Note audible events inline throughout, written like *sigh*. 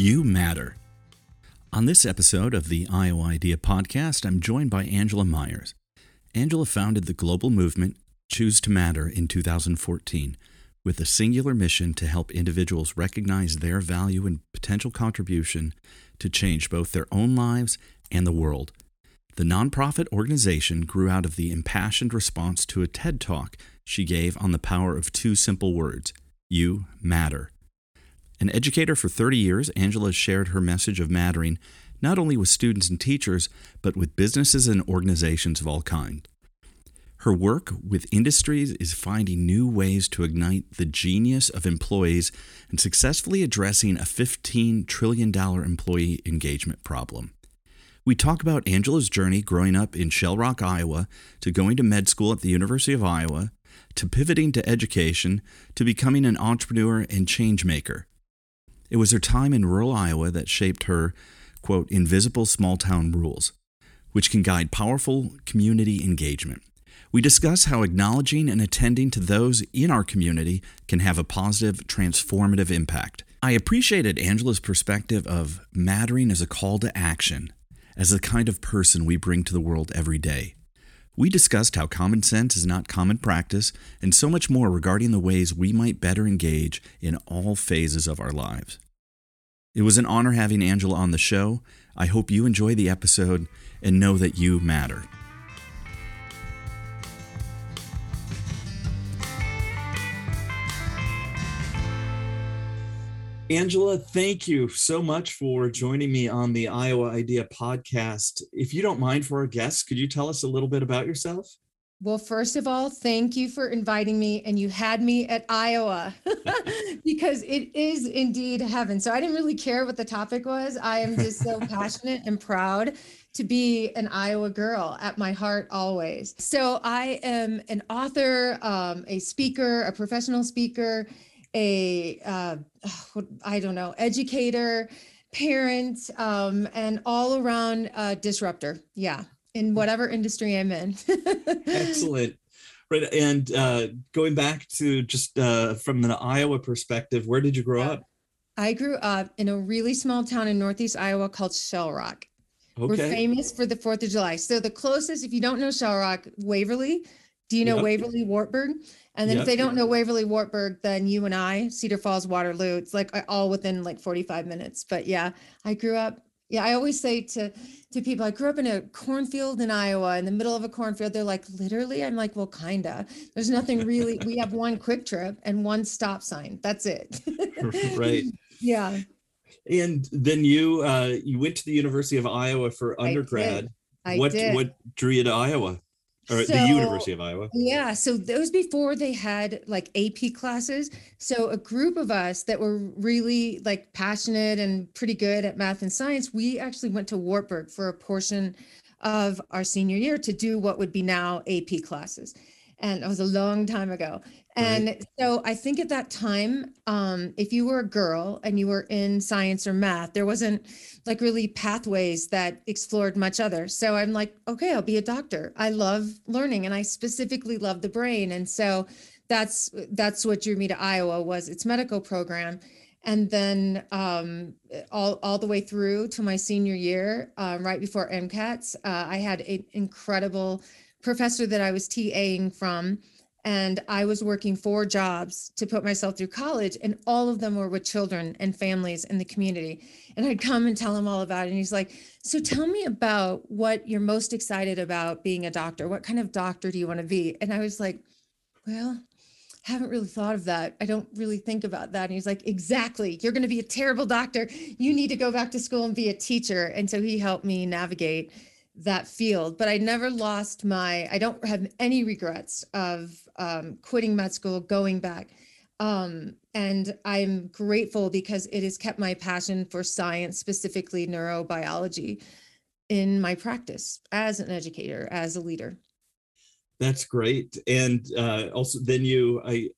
You matter. On this episode of the Iowa Idea podcast, I'm joined by Angela Maiers. Angela founded the global movement Choose2Matter in 2014 with a singular mission to help individuals recognize their value and potential contribution to change both their own lives and the world. The nonprofit organization grew out of the impassioned response to a TED talk she gave on the power of two simple words You matter. An educator for 30 years, Angela shared her message of mattering not only with students and teachers, but with businesses and organizations of all kinds. Her work with industries is finding new ways to ignite the genius of employees and successfully addressing a $15 trillion employee engagement problem. We talk about Angela's journey growing up in Shell Rock, Iowa, to going to med school at the University of Iowa, to pivoting to education, to becoming an entrepreneur and change maker. It was her time in rural Iowa that shaped her, quote, invisible small town rules, which can guide powerful community engagement. We discuss how acknowledging and attending to those in our community can have a positive, transformative impact. I appreciated Angela's perspective of mattering as a call to action, as the kind of person we bring to the world every day. We discussed how common sense is not common practice, and so much more regarding the ways we might better engage in all phases of our lives. It was an honor having Angela on the show. I hope you enjoy the episode and know that you matter. Angela, thank you so much for joining me on the Iowa Idea podcast. If you don't mind, for our guests, could you tell us a little bit about yourself? Well, first of all, thank you for inviting me. And you had me at Iowa *laughs* because it is indeed heaven. So I didn't really care what the topic was. I am just so *laughs* passionate and proud to be an Iowa girl at my heart always. So I am an author, um, a speaker, a professional speaker, a uh, *sighs* I don't know, educator, parent, um, and all around uh, disruptor. Yeah, in whatever industry I'm in. *laughs* Excellent. Right. And uh, going back to just uh, from the Iowa perspective, where did you grow up? I grew up in a really small town in Northeast Iowa called Shell Rock. Okay. We're famous for the 4th of July. So the closest, if you don't know Shell Rock, Waverly. Do you know yep. Waverly Wartburg? And then yep. if they don't know Waverly Wartburg, then you and I, Cedar Falls, Waterloo, it's like all within like 45 minutes. But yeah, I grew up. Yeah, I always say to to people, I grew up in a cornfield in Iowa, in the middle of a cornfield. They're like, literally? I'm like, well, kinda. There's nothing really. we have one quick trip and one stop sign. That's it. *laughs* right. *laughs* Yeah. And then you uh, you went to the University of Iowa for undergrad. I did. I what did. what drew you to Iowa? Or so, the University of Iowa. Yeah. So those before they had like AP classes. So a group of us that were really like passionate and pretty good at math and science, we actually went to Wartburg for a portion of our senior year to do what would be now AP classes. And it was a long time ago. And right. so I think at that time, um, if you were a girl and you were in science or math, there wasn't like really pathways that explored much other. So I'm like, okay, I'll be a doctor. I love learning and I specifically love the brain. And so that's that's what drew me to Iowa was its medical program. And then um, all, all the way through to my senior year, uh, right before MCATs, uh, I had an incredible professor that I was TAing from and I was working four jobs to put myself through college, and all of them were with children and families in the community. And I'd come and tell him all about it. And he's like, So tell me about what you're most excited about being a doctor. What kind of doctor do you want to be? And I was like, Well, I haven't really thought of that. I don't really think about that. And he's like, Exactly. You're going to be a terrible doctor. You need to go back to school and be a teacher. And so he helped me navigate that field but i never lost my i don't have any regrets of um, quitting med school going back Um, and I'm grateful because it has kept my passion for science, specifically neurobiology, in my practice as an educator, as a leader. That's great. And uh, also, then you, I, you,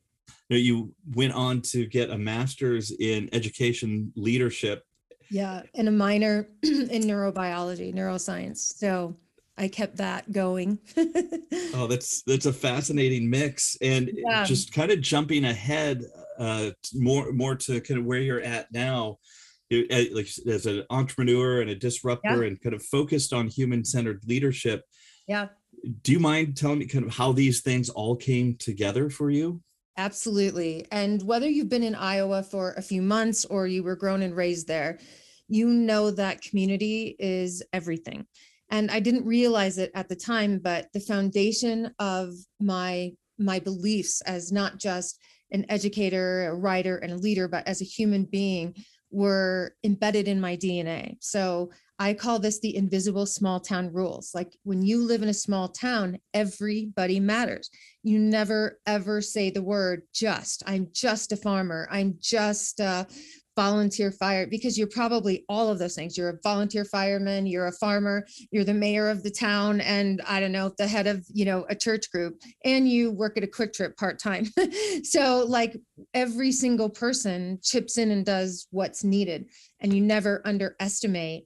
know, you went on to get a master's in education leadership. Yeah, and a minor *clears throat* in neurobiology, neuroscience. So I kept that going. *laughs* oh, that's that's a fascinating mix, and yeah. just kind of jumping ahead, uh, more more to kind of where you're at now like as an entrepreneur and a disruptor yeah. and kind of focused on human centered leadership. Yeah. Do you mind telling me kind of how these things all came together for you? Absolutely. And whether you've been in Iowa for a few months or you were grown and raised there, you know that community is everything. And I didn't realize it at the time, but the foundation of my my beliefs as not just an educator, a writer, and a leader, but as a human being were embedded in my DNA. So I call this the invisible small town rules. Like when you live in a small town, everybody matters. You never ever say the word just. I'm just a farmer. I'm just a volunteer fire because you're probably all of those things. You're a volunteer fireman, you're a farmer, you're the mayor of the town, and I don't know, the head of, you know, a church group, and you work at a quick trip part-time. *laughs* so like every single person chips in and does what's needed. And you never underestimate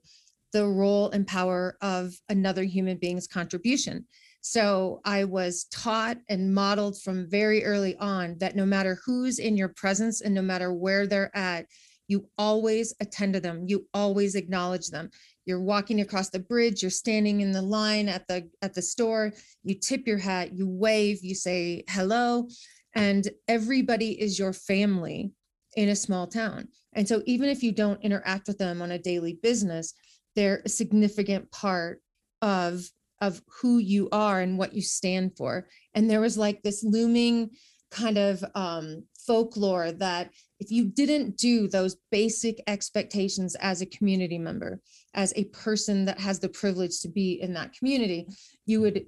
the role and power of another human being's contribution. So I was taught and modeled from very early on that no matter who's in your presence and no matter where they're at, you always attend to them. You always acknowledge them. You're walking across the bridge you're standing in the line at the at the store you tip your hat you wave you say hello and everybody is your family in a small town. And so even if you don't interact with them on a daily business they're a significant part of of who you are and what you stand for. And there was like this looming kind of um, folklore that if you didn't do those basic expectations as a community member, as a person that has the privilege to be in that community, you would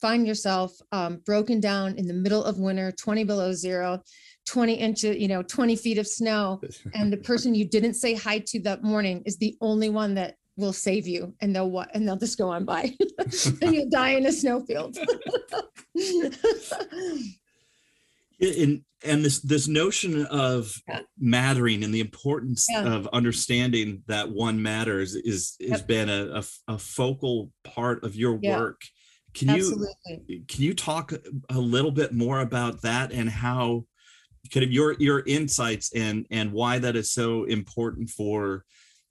find yourself um, broken down in the middle of winter, 20 below zero, 20 inches, you know, 20 feet of snow. *laughs* And the person you didn't say hi to that morning is the only one that will save you and they'll what and they'll just go on by *laughs* and you'll die in a snowfield *laughs* and and this this notion of yeah. mattering and the importance yeah. of understanding that one matters is has yep. been a, a, a, focal part of your yeah. work can Absolutely. you can you talk a little bit more about that and how kind of your your insights and and why that is so important for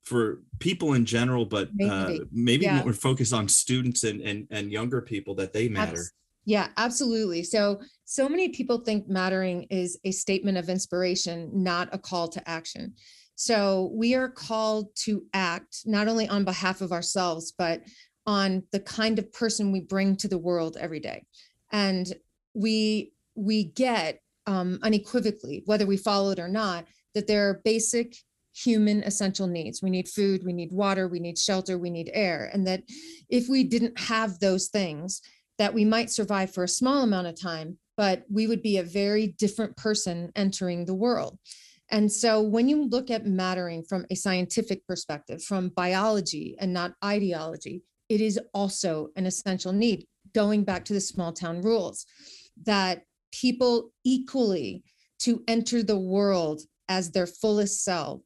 for people in general but maybe, uh, maybe more focused on students and, and and younger people that they matter yeah, absolutely. So, so many people think mattering is a statement of inspiration, not a call to action. So, we are called to act not only on behalf of ourselves, but on the kind of person we bring to the world every day. And we we get um, unequivocally, whether we follow it or not, that there are basic human essential needs. We need food, we need water, we need shelter, we need air. And that if we didn't have those things, that we might survive for a small amount of time, but we would be a very different person entering the world. And so when you look at mattering from a scientific perspective, from biology and not ideology, it is also an essential need. Going back to the small town rules, that people equally to enter the world as their fullest self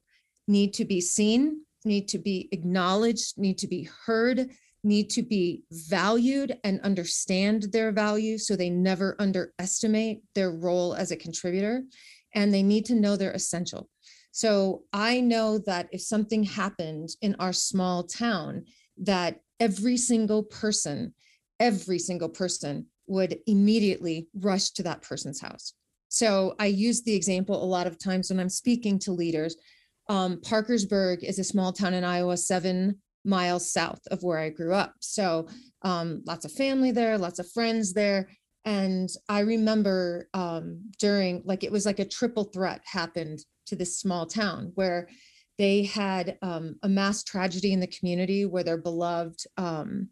need to be seen, need to be acknowledged, need to be heard, need to be valued and understand their value so they never underestimate their role as a contributor and they need to know they're essential. So I know that if something happened in our small town that every single person every single person would immediately rush to that person's house. So I use the example a lot of times when I'm speaking to leaders. Um, Parkersburg is a small town in Iowa, seven miles south of where I grew up. So um, lots of family there, lots of friends there. And I remember um, during, like, it was like a triple threat happened to this small town where they had um, a mass tragedy in the community where their beloved um,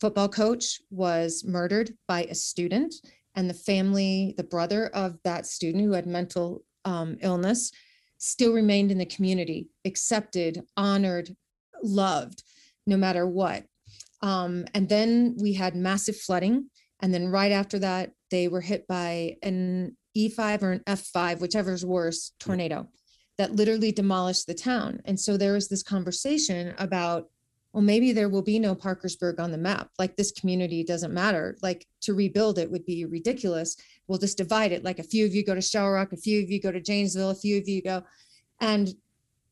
football coach was murdered by a student. And the family, the brother of that student who had mental um, illness still remained in the community, accepted, honored, loved, no matter what. Um, and then we had massive flooding. And then right after that, they were hit by an E5 or an F5, whichever's worse, tornado that literally demolished the town. And so there was this conversation about, well, maybe there will be no Parkersburg on the map. Like this community doesn't matter. Like to rebuild it would be ridiculous. We'll just divide it. Like a few of you go to Shell Rock, a few of you go to Janesville, a few of you go. And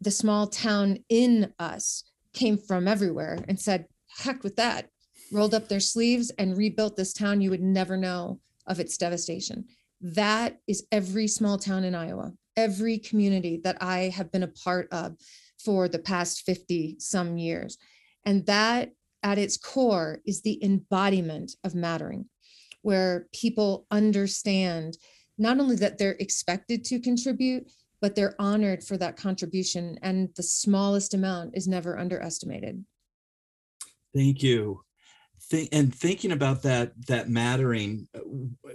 the small town in us came from everywhere and said, heck with that, rolled up their sleeves and rebuilt this town. You would never know of its devastation. That is every small town in Iowa every community that I have been a part of for the past 50 some years. And that at its core is the embodiment of mattering, where people understand not only that they're expected to contribute, but they're honored for that contribution. And the smallest amount is never underestimated. Thank you. Think, and thinking about that that mattering uh,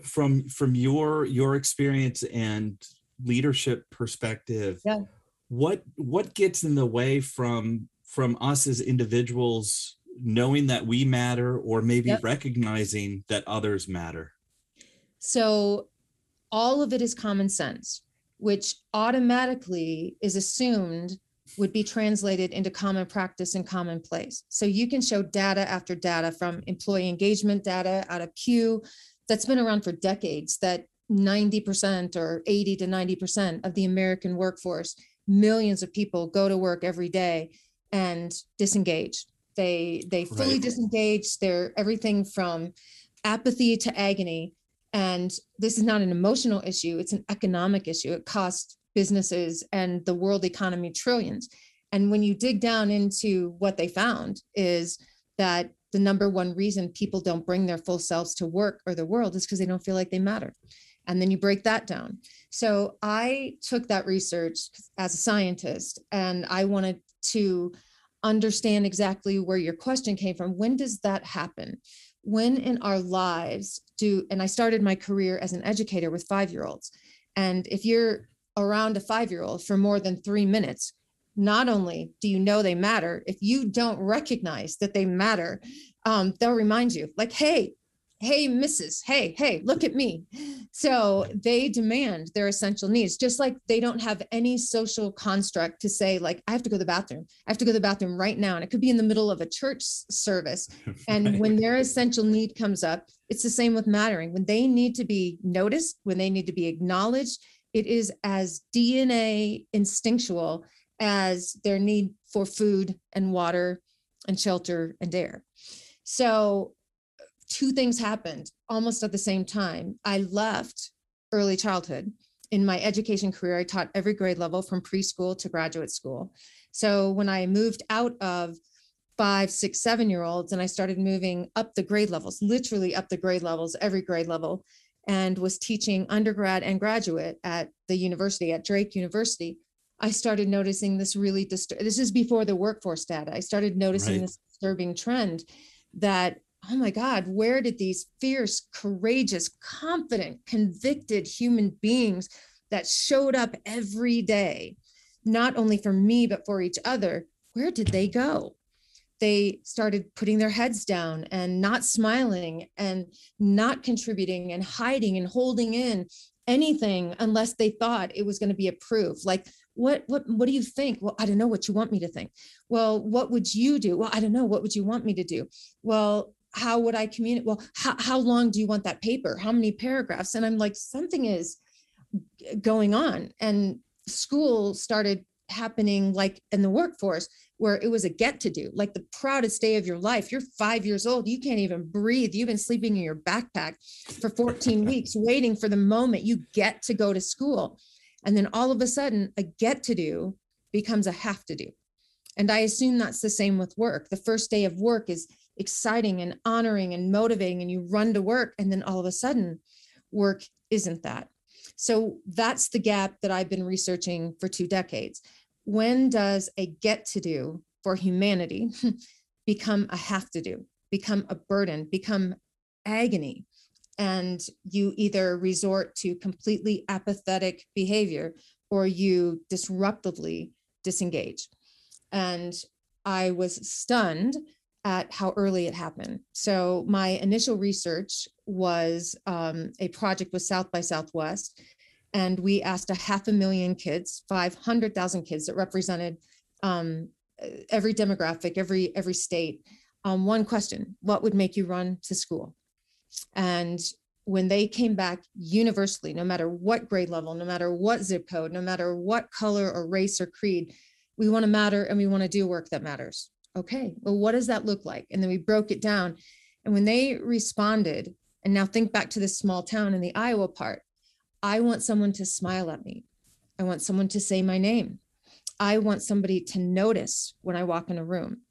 from from your your experience and leadership perspective yeah. what what gets in the way from from us as individuals knowing that we matter or maybe yep. recognizing that others matter so all of it is common sense which automatically is assumed would be translated into common practice and commonplace. So you can show data after data from employee engagement data out of Pew that's been around for decades that 90% or 80 to 90% of the American workforce, millions of people go to work every day and disengage. They they fully right. disengage. They're everything from apathy to agony. And this is not an emotional issue, it's an economic issue. It costs businesses and the world economy trillions. And when you dig down into what they found is that the number one reason people don't bring their full selves to work or the world is because they don't feel like they matter and then you break that down. So I took that research as a scientist and I wanted to understand exactly where your question came from. When does that happen? When in our lives do, and I started my career as an educator with five year olds. And if you're around a five year old for more than three minutes, not only do you know they matter, if you don't recognize that they matter, um, they'll remind you, like, hey, hey mrs hey hey look at me. So they demand their essential needs just like they don't have any social construct to say like i have to go to the bathroom. I have to go to the bathroom right now. And it could be in the middle of a church service. *laughs* And right. when their essential need comes up it's the same with mattering. When they need to be noticed when they need to be acknowledged it is as dna instinctual as their need for food and water and shelter and air. So two things happened almost at the same time. I left early childhood. In my education career, I taught every grade level from preschool to graduate school. So when I moved out of five, six, seven year olds and I started moving up the grade levels, literally up the grade levels, every grade level, and was teaching undergrad and graduate at the university, at Drake University, I started noticing this really distur- this is before the workforce data. I started noticing right. this disturbing trend that oh my God, where did these fierce, courageous, confident, convicted human beings that showed up every day, not only for me, but for each other, where did they go? They started putting their heads down and not smiling and not contributing and hiding and holding in anything unless they thought it was going to be approved. Like, what what what do you think? Well i don't know what you want me to think. Well what would you do? Well i don't know. What would you want me to do? Well how would I communicate? Well, how, how long do you want that paper? How many paragraphs? And I'm like, something is going on. And school started happening like in the workforce where it was a get to do, like the proudest day of your life. You're five years old, you can't even breathe. You've been sleeping in your backpack for 14 *laughs* weeks, waiting for the moment you get to go to school. And then all of a sudden, a get to do becomes a have to do. And I assume that's the same with work. The first day of work is exciting and honoring and motivating and you run to work and then all of a sudden work isn't that. So that's the gap that i've been researching for two decades. When does a get to do for humanity *laughs* become a have to do become a burden become agony? And you either resort to completely apathetic behavior or you disruptively disengage. And I was stunned at how early it happened. So my initial research was um, a project with South by Southwest, and we asked a half a million kids, 500,000 kids that represented um, every demographic, every every state, um, one question: What would make you run to school? And when they came back universally, no matter what grade level, no matter what zip code, no matter what color or race or creed, we want to matter and we want to do work that matters. Okay, well, what does that look like? And then we broke it down. And when they responded, and now think back to this small town in the Iowa part, I want someone to smile at me. I want someone to say my name. I want somebody to notice when I walk in a room.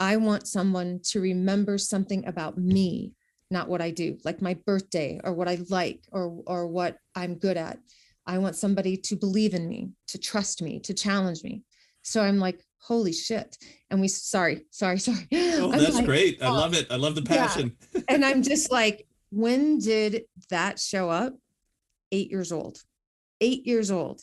I want someone to remember something about me, not what I do, like my birthday or what I like or, or what I'm good at. I want somebody to believe in me, to trust me, to challenge me. So I'm like, holy shit. And we, sorry, sorry, sorry. *laughs* Oh, that's like, great. I oh, love it. I love the passion. Yeah. *laughs* and I'm just like, when did that show up? Eight years old. Eight years old.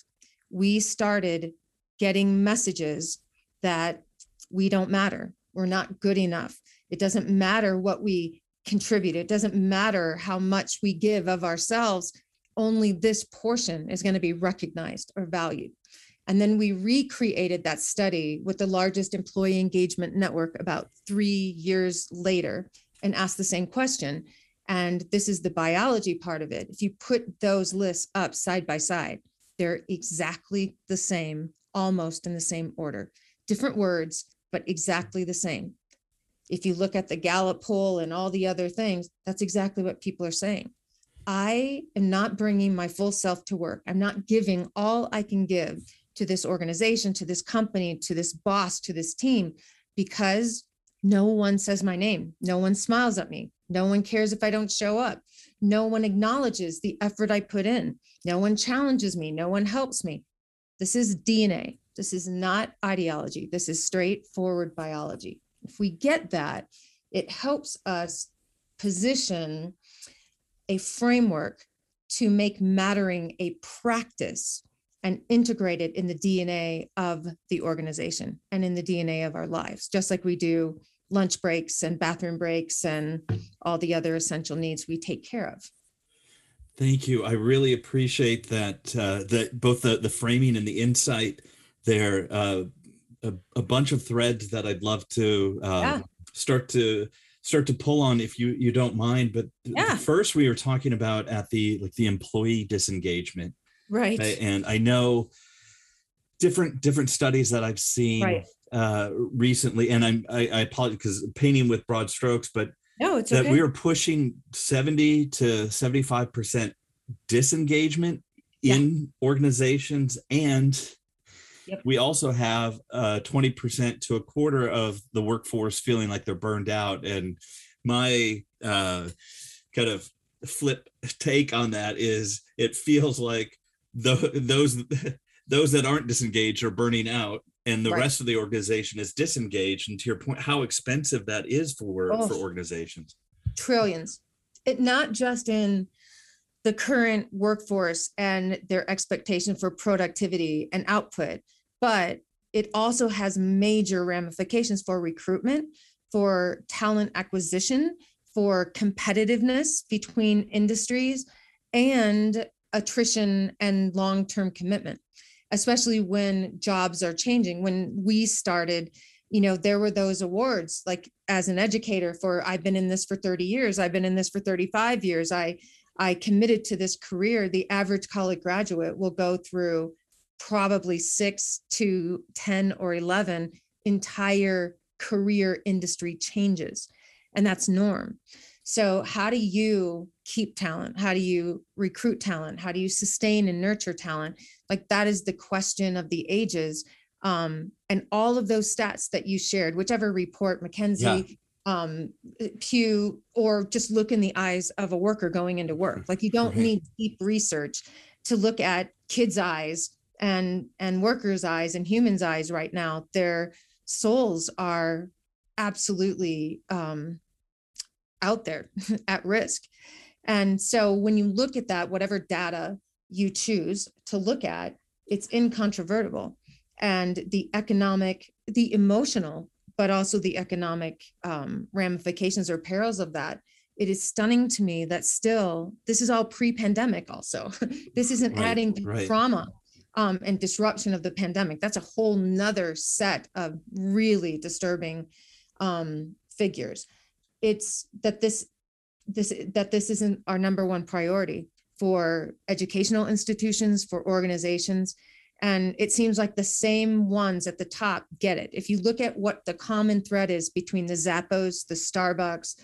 We started getting messages that we don't matter. We're not good enough. It doesn't matter what we contribute. It doesn't matter how much we give of ourselves. Only this portion is going to be recognized or valued. And then we recreated that study with the largest employee engagement network about three years later and asked the same question. And this is the biology part of it. If you put those lists up side by side, they're exactly the same almost in the same order. Different words, but exactly the same. If you look at the Gallup poll and all the other things, that's exactly what people are saying. I am not bringing my full self to work. I'm not giving all I can give to this organization, to this company, to this boss, to this team, because no one says my name. No one smiles at me. No one cares if I don't show up. No one acknowledges the effort I put in. No one challenges me. No one helps me. This is DNA. This is not ideology. This is straightforward biology. If we get that, it helps us position a framework to make mattering a practice and integrate it in the DNA of the organization and in the DNA of our lives, just like we do lunch breaks and bathroom breaks and all the other essential needs we take care of. Thank you. I really appreciate that. Uh, that both the the framing and the insight there. Uh, a, a, bunch of threads that I'd love to uh, yeah. start to start to pull on if you you don't mind. But yeah. first, we were talking about at the like the employee disengagement, right? And I know different different studies that I've seen right. uh, recently, and I'm I, I apologize because painting with broad strokes, but no, it's that okay. we are pushing 70 to 75% disengagement yeah. in organizations. And yep. we also have uh, 20% to a quarter of the workforce feeling like they're burned out. And my uh, kind of flip take on that is it feels like the, those *laughs* those that aren't disengaged are burning out and the right. rest of the organization is disengaged. And to your point how expensive that is for oh, for organizations. Trillions. It not just in the current workforce and their expectation for productivity and output but it also has major ramifications for recruitment for talent acquisition for competitiveness between industries and attrition and long-term commitment especially when jobs are changing. When we started, you know, there were those awards like as an educator for I've been in this for 30 years, I've been in this for 35 years. I I committed to this career. The average college graduate will go through probably 6 to 10 or 11 entire career industry changes. And that's norm. So, how do you keep talent? How do you recruit talent? How do you sustain and nurture talent? Like, that is the question of the ages. Um, and all of those stats that you shared, whichever report, McKinsey, yeah. um, Pew, or just look in the eyes of a worker going into work. Like, you don't right. need deep research to look at kids' eyes and and workers' eyes and humans' eyes right now. Their souls are absolutely um, out there *laughs* at risk. And so when you look at that, whatever data you choose to look at, it's incontrovertible. And the economic, the emotional, but also the economic um, ramifications or perils of that it is stunning to me that still this is all pre-pandemic also *laughs* this isn't Right, adding right. trauma um, and disruption of the pandemic that's a whole nother set of really disturbing um, figures it's that this this that this isn't our number one priority for educational institutions for organizations. And it seems like the same ones at the top get it. If you look at what the common thread is between the zappos the starbucks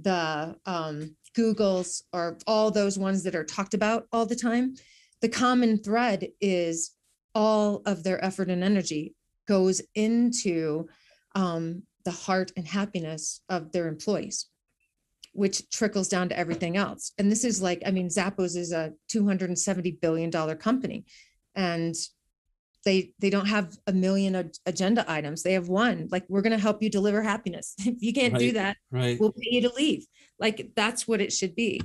the um, Googles or all those ones that are talked about all the time, the common thread is all of their effort and energy goes into um, the heart and happiness of their employees, which trickles down to everything else. And this is like, I mean, Zappos is a $270 billion company. And they they don't have a million ag- agenda items. They have one. Like, we're gonna help you deliver happiness. *laughs* If you can't do that, Right. we'll pay you to leave. Like that's what it should be.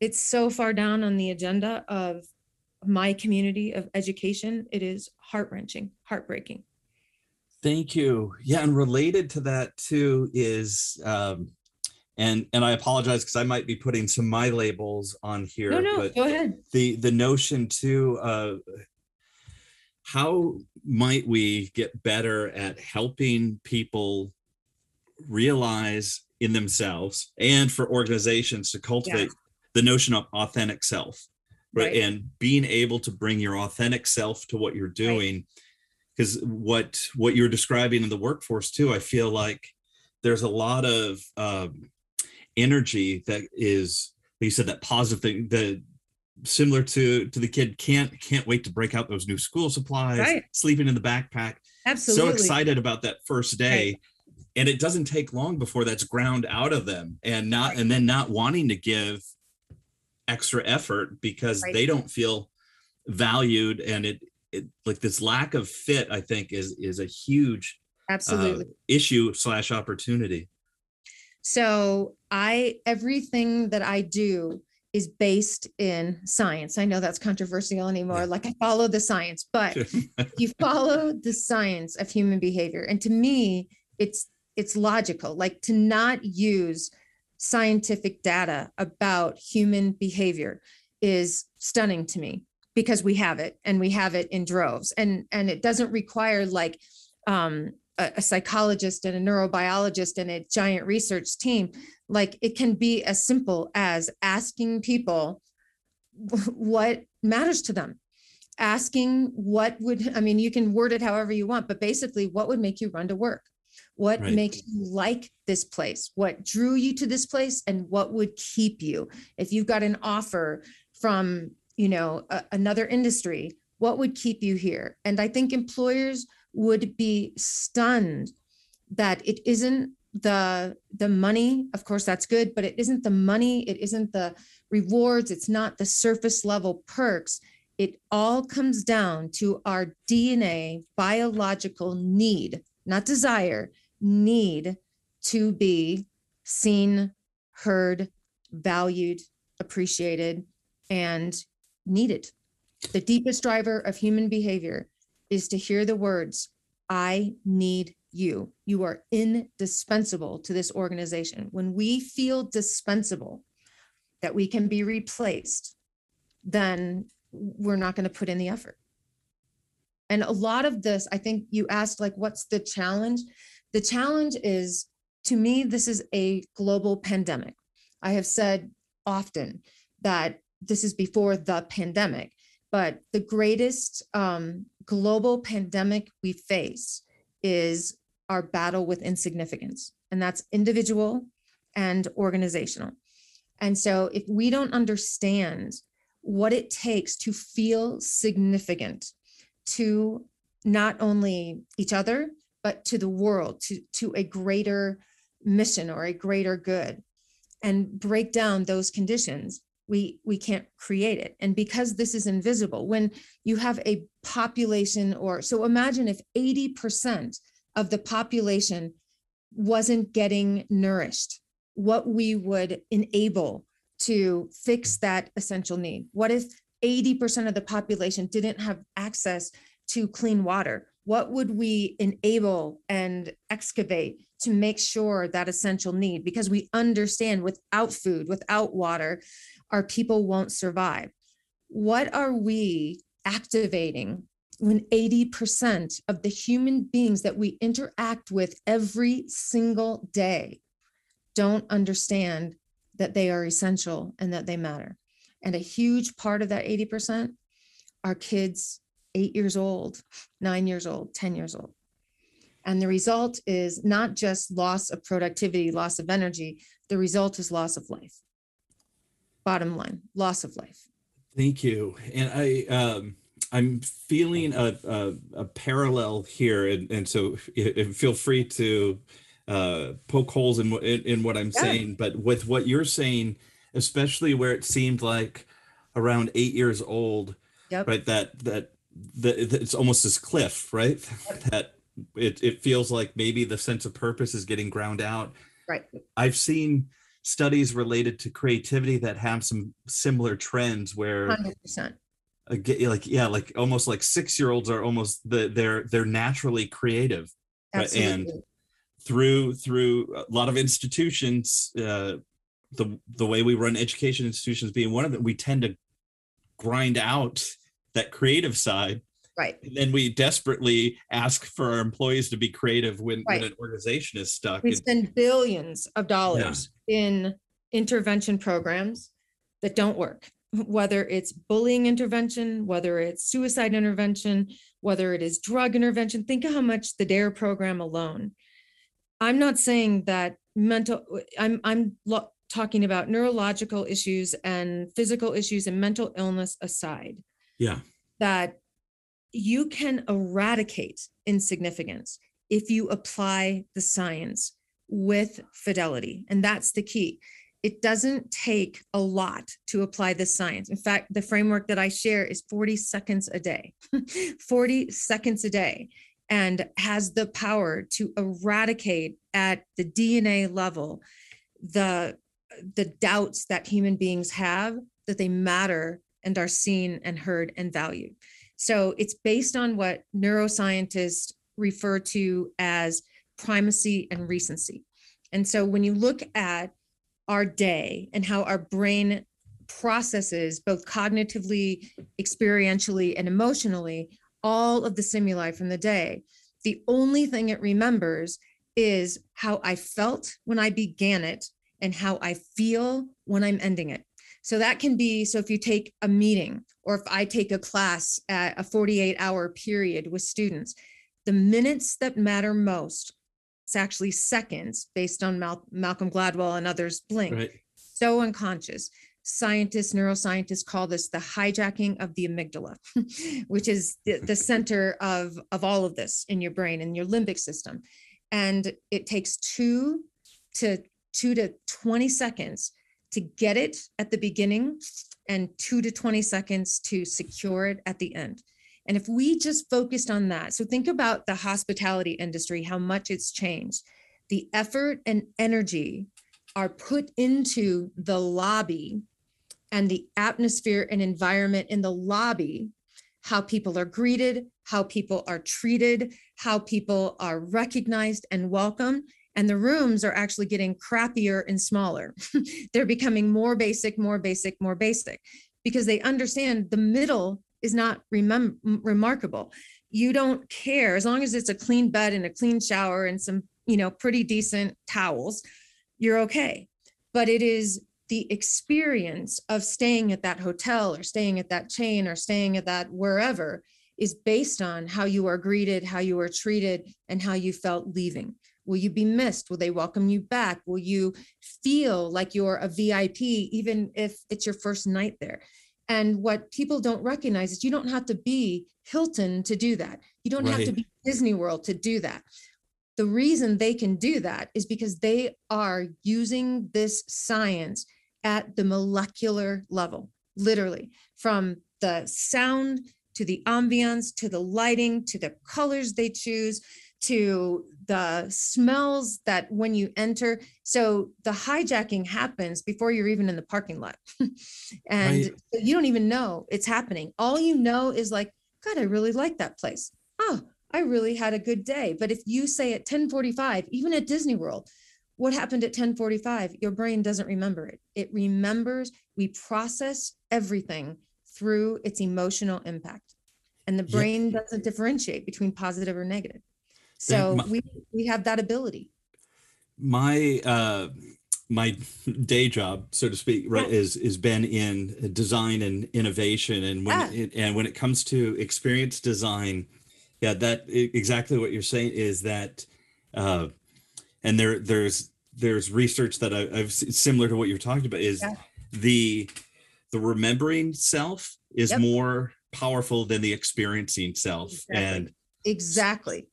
It's so far down on the agenda of my community of education. It is heart wrenching, heartbreaking. Thank you. Yeah, and related to that too is um and and I apologize because I might be putting some my labels on here, No, no, but go ahead. the the notion too uh how might we get better at helping people realize in themselves and for organizations to cultivate the notion of authentic self right, Right. and being able to bring your authentic self to what you're doing because what what you're describing in the workforce too i feel like there's a lot of um, energy that is like you said that positive thing that similar to to the kid can't can't wait to break out those new school supplies Right. sleeping in the backpack Absolutely. so excited about that first day and it doesn't take long before that's ground out of them and not and then not wanting to give extra effort because Right. they don't feel valued and it, it like this lack of fit i think is is a huge uh, Absolutely. issue slash opportunity So I everything that I do is based in science. I know that's controversial anymore. Like I follow the science, but *laughs* you follow the science of human behavior. And to me, it's it's logical. Like to not use scientific data about human behavior is stunning to me because we have it and we have it in droves and and it doesn't require like um a, a psychologist and a neurobiologist and a giant research team like it can be as simple as asking people what matters to them. Asking what would i mean you can word it however you want but basically what would make you run to work? What Right. makes you like this place? What drew you to this place and what would keep you? If you've got an offer from you know a- another industry what would keep you here? And i think employers would be stunned that it isn't the the money. Of course that's good but it isn't the money. It isn't the rewards. It's not the surface level perks. It all comes down to our dna biological need not desire need to be seen heard valued appreciated and needed. The deepest driver of human behavior is to hear the words I need you. You are indispensable to this organization. When we feel dispensable, that we can be replaced, then we're not going to put in the effort. And a lot of this, I think you asked, like, what's the challenge? The challenge is to me, this is a global pandemic. I have said often that this is before the pandemic, but the greatest um, global pandemic we face is our battle with insignificance, and that's individual and organizational. And so, if we don't understand what it takes to feel significant to not only each other, but to the world, to, to a greater mission or a greater good, and break down those conditions, we, we can't create it. And because this is invisible, when you have a population or so imagine if 80% of the population wasn't getting nourished what we would enable to fix that essential need? What if 80% of the population didn't have access to clean water? What would we enable and excavate to make sure that essential need? Because we understand without food, without water, our people won't survive. What are we activating when 80% of the human beings that we interact with every single day don't understand that they are essential and that they matter? And a huge part of that 80% are kids eight years old, nine years old, 10 years old. And the result is not just loss of productivity, loss of energy, the result is loss of life. Bottom line, loss of life. Thank you. And I, um, I'm feeling a, a, a parallel here, and, and so feel free to uh, poke holes in, in, in what I'm yeah. saying. But with what you're saying, especially where it seemed like around eight years old, yep. right? That that that it's almost this cliff, right? *laughs* that it it feels like maybe the sense of purpose is getting ground out. Right. I've seen studies related to creativity that have some similar trends where 100% like yeah like almost like six year olds are almost the they're they're naturally creative Absolutely. and through through a lot of institutions uh the the way we run education institutions being one of them we tend to grind out that creative side right and then we desperately ask for our employees to be creative when, right. when an organization is stuck we spend billions of dollars yeah. in intervention programs that don't work *laughs* whether it's bullying intervention, whether it's suicide intervention, whether it is drug intervention. Think of how much the DARE program alone. I'm not saying that mental, I'm, I'm lo- talking about neurological issues and physical issues and mental illness aside. Yeah. That you can eradicate insignificance if you apply the science with fidelity. And that's the key it doesn't take a lot to apply the science. In fact, the framework that I share is 40 seconds a day, *laughs* 40 seconds a day, and has the power to eradicate at the DNA level the, the doubts that human beings have that they matter and are seen and heard and valued. So it's based on what neuroscientists refer to as primacy and recency. And so when you look at our day and how our brain processes both cognitively, experientially, and emotionally all of the stimuli from the day. The only thing it remembers is how I felt when I began it and how I feel when I'm ending it. So that can be so if you take a meeting or if I take a class at a 48 hour period with students, the minutes that matter most it's actually seconds based on Mal- Malcolm Gladwell and others blink. Right. So unconscious. Scientists, neuroscientists call this the hijacking of the amygdala, *laughs* which is the, the *laughs* center of, of all of this in your brain and your limbic system. And it takes two to two to 20 seconds to get it at the beginning and two to 20 seconds to secure it at the end. And if we just focused on that, so think about the hospitality industry, how much it's changed. The effort and energy are put into the lobby and the atmosphere and environment in the lobby, how people are greeted, how people are treated, how people are recognized and welcome. And the rooms are actually getting crappier and smaller. *laughs* They're becoming more basic, more basic, more basic because they understand the middle is not remem- remarkable. You don't care as long as it's a clean bed and a clean shower and some, you know, pretty decent towels, you're okay. But it is the experience of staying at that hotel or staying at that chain or staying at that wherever is based on how you are greeted, how you are treated, and how you felt leaving. Will you be missed? Will they welcome you back? Will you feel like you're a VIP, even if it's your first night there? And what people don't recognize is you don't have to be Hilton to do that. You don't right. have to be Disney World to do that. The reason they can do that is because they are using this science at the molecular level, literally from the sound to the ambience to the lighting to the colors they choose to the smells that when you enter so the hijacking happens before you're even in the parking lot. *laughs* And Right. you don't even know it's happening. All you know is like god i really like that place. Oh i really had a good day. But if you say at 1045 even at disney world what happened at 1045 your brain doesn't remember it. It remembers we process everything through its emotional impact. And the Yeah. brain doesn't differentiate between positive or negative so my- we we have that ability my uh my day job so to speak right Yeah. is is been in design and innovation and when Yeah. it, and when it comes to experience design yeah that exactly what you're saying is that uh and there there's there's research that I, i've similar to what you're talking about is Yeah. the the remembering self is Yep. more powerful than the experiencing self Exactly. and exactly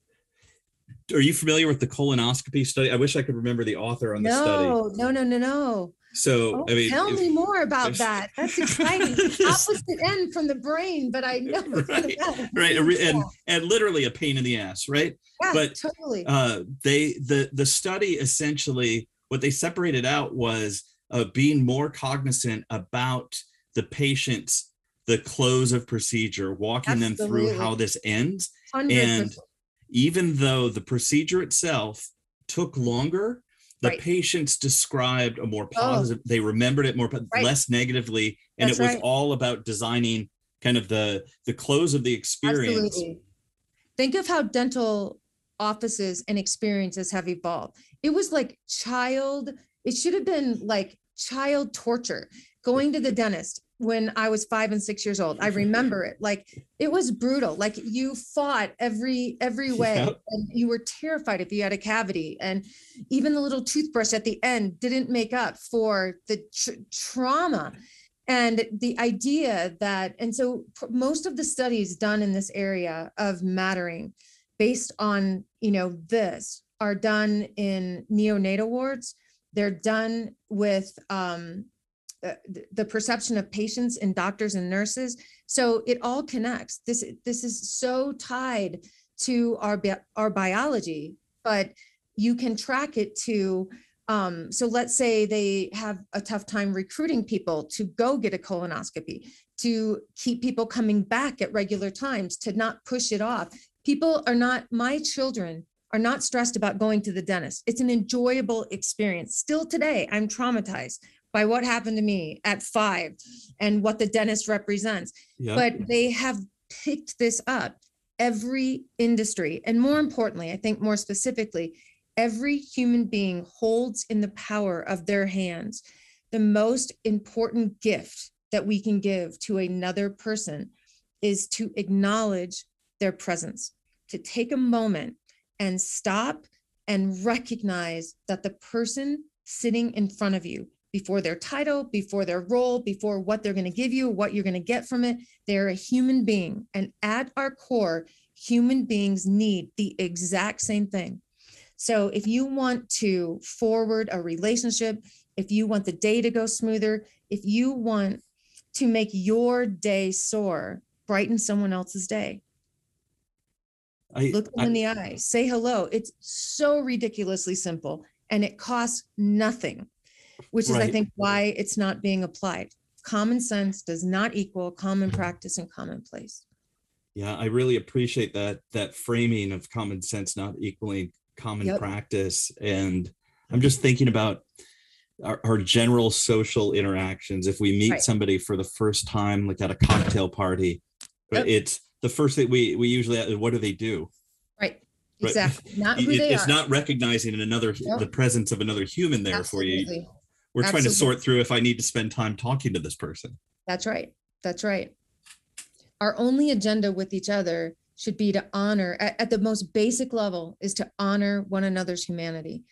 are you familiar with the colonoscopy study? I wish i could remember the author on the study. no no no no. No so Oh, i mean tell if- me more about that. *laughs* That's exciting. Opposite end from the brain but i know *laughs* Right, *laughs* right and and literally a pain in the ass right? Yeah, but, totally. uh they the the study essentially what they separated out was uh, being more cognizant about the patient's the close of procedure walking them through how this ends. 100%. and even though the procedure itself took longer the Right. patients described a more Oh. positive they remembered it more Right. less negatively and That's it was right. all about designing kind of the the close of the experience Absolutely. Think of how dental offices and experiences have evolved. It was like child, it should have been like child torture going to the dentist when I was five and six years old. I remember it. Like it was brutal. Like you fought every every way Yep. and you were terrified if you had a cavity. And even the little toothbrush at the end didn't make up for the tr- trauma and the idea that and so pr- most of the studies done in this area of mattering based on you know this are done in neonatal wards they're done with um, uh, the perception of patients and doctors and nurses so it all connects this this is so tied to our our biology but you can track it to um, so let's say they have a tough time recruiting people to go get a colonoscopy, to keep people coming back at regular times, to not push it off. People are not, my children are not stressed about going to the dentist. It's an enjoyable experience. Still today, I'm traumatized by what happened to me at five and what the dentist represents. Yeah but they have picked this up every industry and more importantly i think more specifically every human being holds in the power of their hands the most important gift that we can give to another person is to acknowledge their presence to take a moment and stop and recognize that the person sitting in front of you before their title before their role before what they're going to give you what you're going to get from it they're a human being. And at our core, human beings need the exact same thing. So if you want to forward a relationship, if you want the day to go smoother, if you want to make your day soar, brighten someone else's day. I, Look them I- in the eye, say hello. It's so ridiculously simple and it costs nothing, which is, I think, why it's not being applied. Common sense does not equal common mm-hmm. practice and commonplace. yeah i really appreciate that that framing of common sense not equaling common Yep. practice and i'm just thinking about our, our general social interactions if we meet Right. somebody for the first time like at a cocktail party but Yep. it's the first thing we we usually uh, what do they do Right. Right. Exactly. Not *laughs* who It- they it's are. not recognizing another Nope. the presence of another human there for you Absolutely. We're trying to sort through if i need to spend time talking to this person That's right. That's right. Our only agenda with each other should be to honor, at, at the most basic level, is to honor one another's humanity.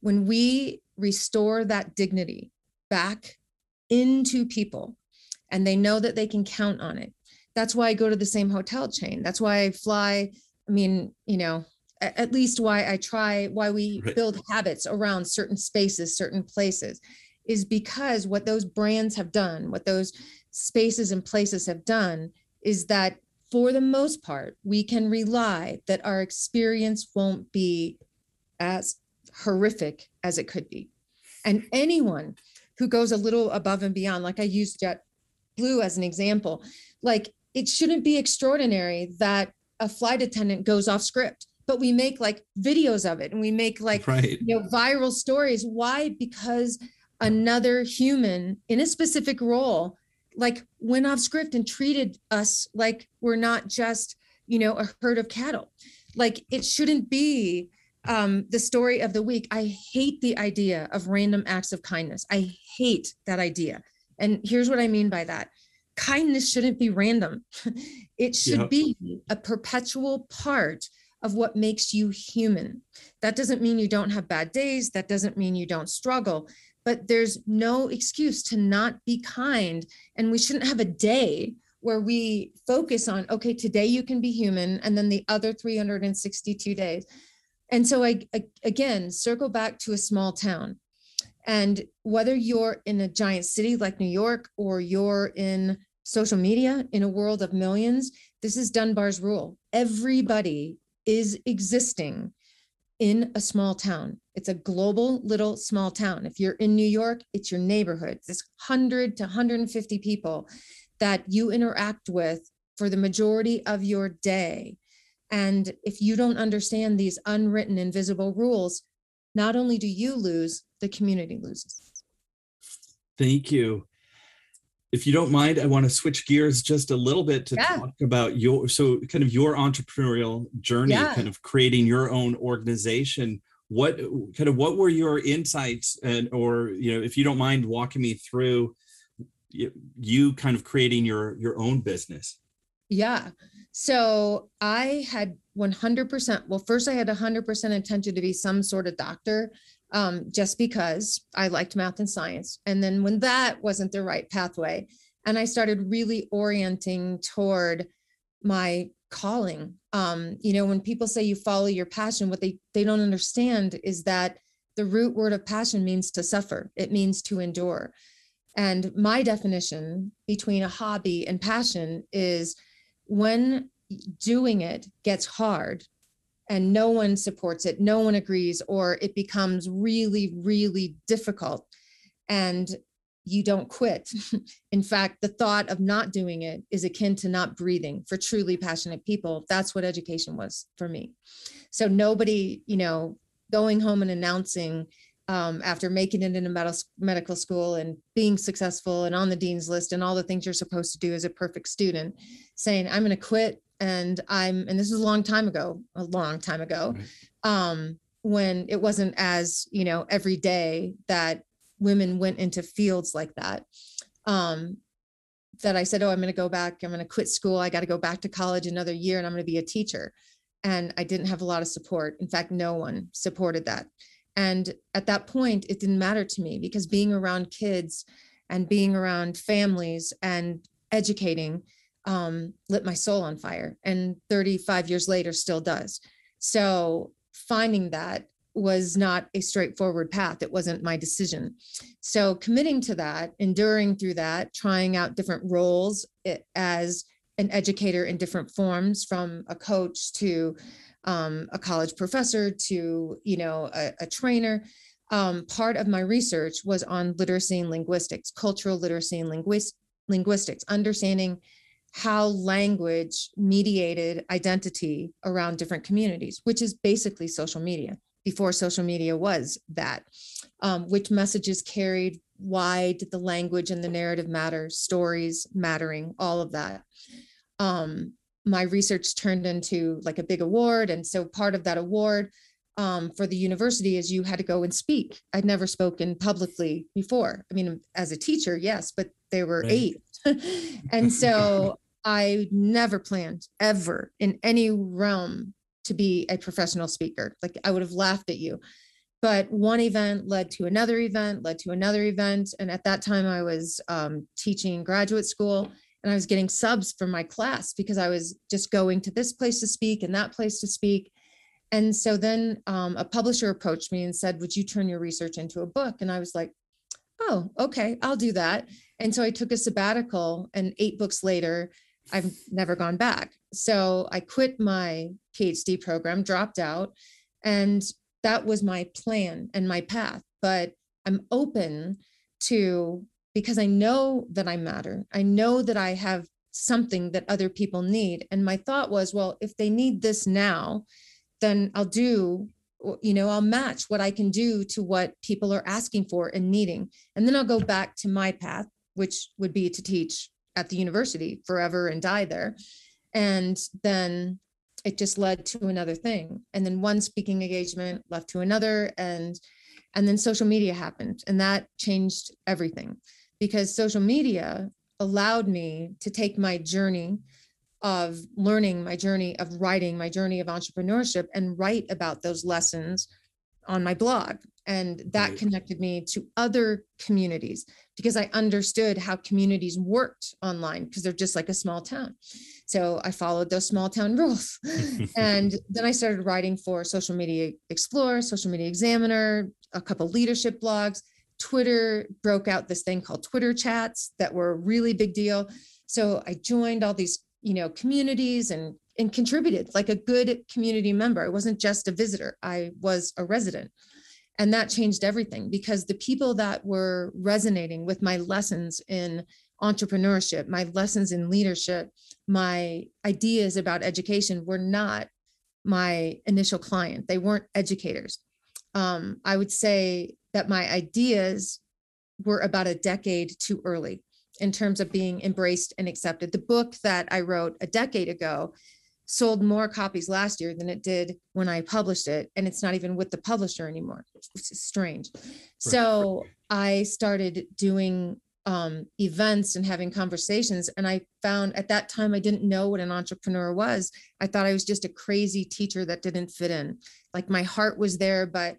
When we restore that dignity back into people and they know that they can count on it, that's why I go to the same hotel chain. That's why I fly. I mean, you know, at least why I try, why we Right. build habits around certain spaces, certain places, is because what those brands have done, what those spaces and places have done is that for the most part, we can rely that our experience won't be as horrific as it could be. And anyone who goes a little above and beyond, like I used JetBlue as an example, like it shouldn't be extraordinary that a flight attendant goes off script but we make like videos of it and we make like right. you know viral stories. Why? Because another human in a specific role like went off script and treated us like we're not just you know a herd of cattle. Like it shouldn't be um, the story of the week. I hate the idea of random acts of kindness. I hate that idea. And here's what i mean by that. Kindness shouldn't be random. *laughs* It should yep. be a perpetual part of what makes you human. That doesn't mean you don't have bad days. That doesn't mean you don't struggle, but there's no excuse to not be kind. And we shouldn't have a day where we focus on, okay, today you can be human, and then the other 362 days. And so I, I again circle back to a small town. And whether you're in a giant city like New York or you're in social media in a world of millions, this is Dunbar's rule. Everybody is existing in a small town. It's a global little small town. If you're in New York, it's your neighborhood. It's 100 to 150 people that you interact with for the majority of your day. And if you don't understand these unwritten, invisible rules, not only do you lose, the community loses. Thank you if you don't mind, I want to switch gears just a little bit to yeah. talk about your so kind of your entrepreneurial journey, yeah. kind of creating your own organization. What kind of what were your insights and or you know, if you don't mind walking me through you, you kind of creating your your own business? Yeah. So I had 100%, well, first I had 100% intention to be some sort of doctor um, just because I liked math and science. And then when that wasn't the right pathway, and I started really orienting toward my calling. Um, you know, when people say you follow your passion, what they they don't understand is that the root word of passion means to suffer. It means to endure. And my definition between a hobby and passion is when doing it gets hard and no one supports it, no one agrees, or it becomes really, really difficult and you don't quit. *laughs* In fact, the thought of not doing it is akin to not breathing for truly passionate people. That's what education was for me. So nobody, you know, going home and announcing um, after making it into med- medical school and being successful and on the dean's list and all the things you're supposed to do as a perfect student, saying, I'm going to quit and i'm and this is a long time ago a long time ago right. um when it wasn't as you know every day that women went into fields like that um that i said oh i'm going to go back i'm going to quit school i got to go back to college another year and i'm going to be a teacher. And i didn't have a lot of support. In fact no one supported that. And at that point it didn't matter to me because being around kids and being around families and educating um, lit my soul on fire and 35 years later still does. So finding that was not a straightforward path. It wasn't my decision. So committing to that, enduring through that, trying out different roles as an educator in different forms from a coach to um, a college professor to you know a, a trainer um, part of my research was on literacy and linguistics cultural literacy and linguist, linguistics understanding how language mediated identity around different communities, which is basically social media before social media was that. Um, which messages carried, why did the language and the narrative matter, stories mattering, all of that. Um, my research turned into like a big award. And so part of that award um, for the university is you had to go and speak. I'd never spoken publicly before. I mean, as a teacher, yes, but there were right. eight *laughs* and so I never planned ever in any realm to be a professional speaker. Like I would have laughed at you. But one event led to another event, led to another event. And at that time, I was um, teaching graduate school and I was getting subs for my class because I was just going to this place to speak and that place to speak. And so then um, a publisher approached me and said, Would you turn your research into a book? And I was like, Oh, okay, I'll do that. And so I took a sabbatical, and eight books later, I've never gone back. So I quit my PhD program, dropped out, and that was my plan and my path. But I'm open to because I know that I matter. I know that I have something that other people need. And my thought was, well, if they need this now, then I'll do, you know, I'll match what I can do to what people are asking for and needing. And then I'll go back to my path, which would be to teach at the university forever and die there. And then it just led to another thing. And then one speaking engagement left to another. And and then social media happened and that changed everything because social media allowed me to take my journey of learning, my journey of writing, my journey of entrepreneurship, and write about those lessons on my blog. And that right. connected me to other communities because I understood how communities worked online because they're just like a small town. So I followed those small town *laughs* rules. and *laughs* then I started writing for Social Media Explorer, Social Media Examiner, a couple leadership blogs. Twitter broke out this thing called Twitter chats that were a really big deal. So I joined all these, you know, communities and and contributed like a good community member. I wasn't just a visitor. I was a resident. And that changed everything because the people that were resonating with my lessons in entrepreneurship, my lessons in leadership, my ideas about education were not my initial client. They weren't educators. Um, I would say that my ideas were about a decade too early in terms of being embraced and accepted. The book that I wrote a decade ago sold more copies last year than it did when I published it. And it's not even with the publisher anymore, which is strange. So I started doing um, events and having conversations. And I found at that time, I didn't know what an entrepreneur was. I thought I was just a crazy teacher that didn't fit in. Like my heart was there, but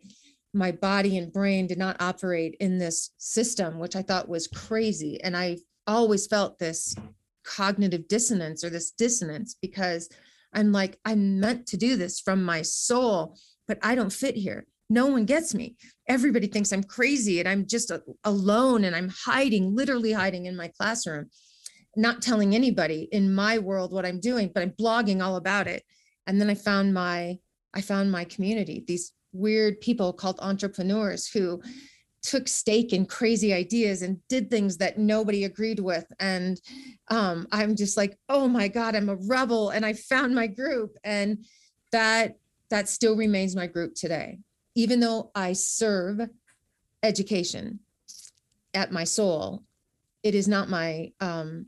my body and brain did not operate in this system, which I thought was crazy. And I always felt this cognitive dissonance or this dissonance because I'm like, I'm meant to do this from my soul, but I don't fit here. No one gets me. Everybody thinks i'm crazy and i'm just a, alone and i'm hiding literally hiding in my classroom not telling anybody in my world what i'm doing but i'm blogging all about it. And then i found my i found my community these weird people called entrepreneurs who took stake in crazy ideas and did things that nobody agreed with and um, i'm just like oh my god i'm a rebel and i found my group and that that still remains my group today even though I serve education at my soul, it is not my um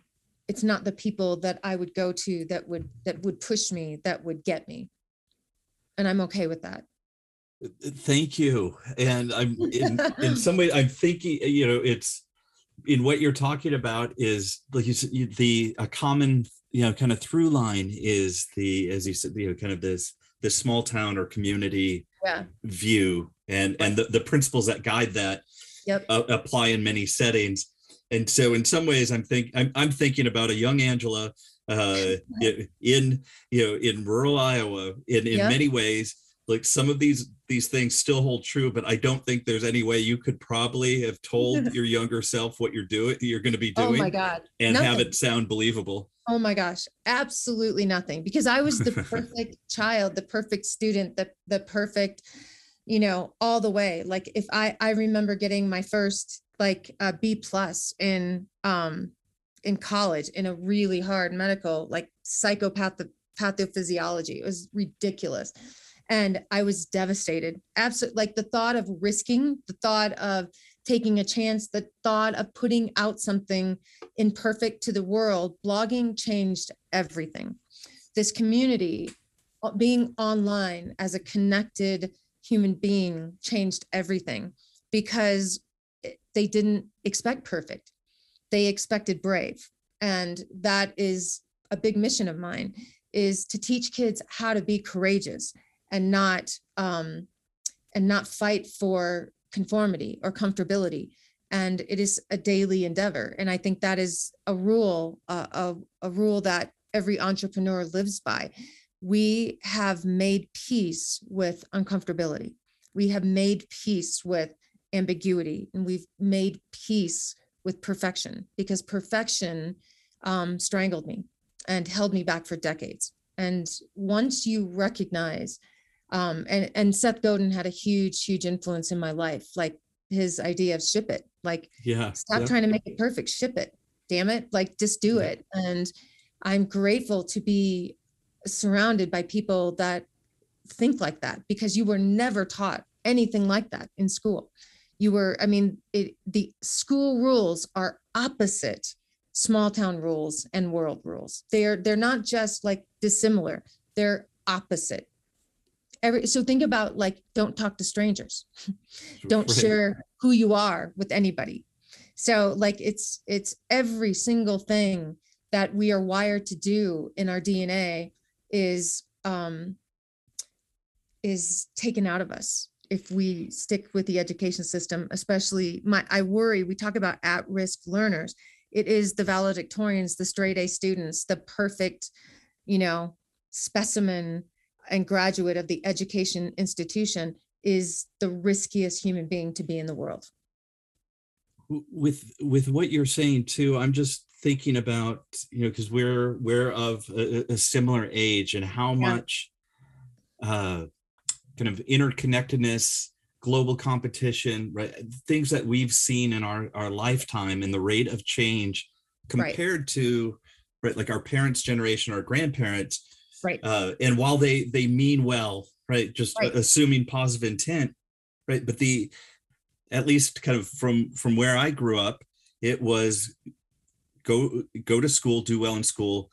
it's not the people that I would go to that would that would push me, that would get me. And I'm okay with that. Thank you. And I'm in, in some way I'm thinking, you know, it's in what you're talking about is like you said, the a common you know kind of through line is the as you said you know kind of this this small town or community yeah. view and and the, the principles that guide that yep. uh, apply in many settings and so in some ways i'm think i'm, I'm thinking about a young angela uh, *laughs* in you know in rural iowa in in yep. many ways like some of these these things still hold true but i don't think there's any way you could probably have told *laughs* your younger self what you're doing you're going to be doing oh my god and Nothing. have it sound believable Oh my gosh, absolutely nothing because I was the *laughs* perfect child, the perfect student, the the perfect, you know, all the way. Like if I I remember getting my first like a B plus in um in college in a really hard medical like psychopath pathophysiology. It was ridiculous. And I was devastated. Absolutely like the thought of risking, the thought of taking a chance, the thought of putting out something imperfect to the world, blogging changed everything. This community, uh, being online as a connected human being, changed everything because they didn't expect perfect. They expected brave. And that is a big mission of mine is to teach kids how to be courageous and not um, and not fight for conformity or comfortability. And it is a daily endeavor. And i think that is a rule uh, a, a rule that every entrepreneur lives by. We have made peace with uncomfortability. We have made peace with ambiguity and we've made peace with perfection because perfection um, strangled me and held me back for decades. And once you recognize, um, and and Seth Godin had a huge, huge influence in my life. Like his idea of ship it, like yeah, stop yeah. trying to make it perfect, ship it. Damn it, like just do yeah. it. And I'm grateful to be surrounded by people that think like that because you were never taught anything like that in school. You were, I mean, it, the school rules are opposite small town rules and world rules. They're they're not just like dissimilar. They're opposite. Every so think about like don't talk to strangers. *laughs* don't right. share who you are with anybody. So like it's it's every single thing that we are wired to do in our DNA is um is taken out of us if we stick with the education system especially my i worry we talk about at risk learners it is the valedictorians the straight a students the perfect you know specimen and graduate of the education institution is the riskiest human being to be in the world with with what you're saying too i'm just thinking about you know because we're we're of a, a, similar age and how yeah. much uh kind of interconnectedness global competition, right? Things that we've seen in our, our lifetime and the rate of change compared right. to right like our parents' generation, our grandparents. Right. Uh, and while they they mean well, right, just right. assuming positive intent, right? But the at least kind of from from where I grew up, it was go go to school, do well in school,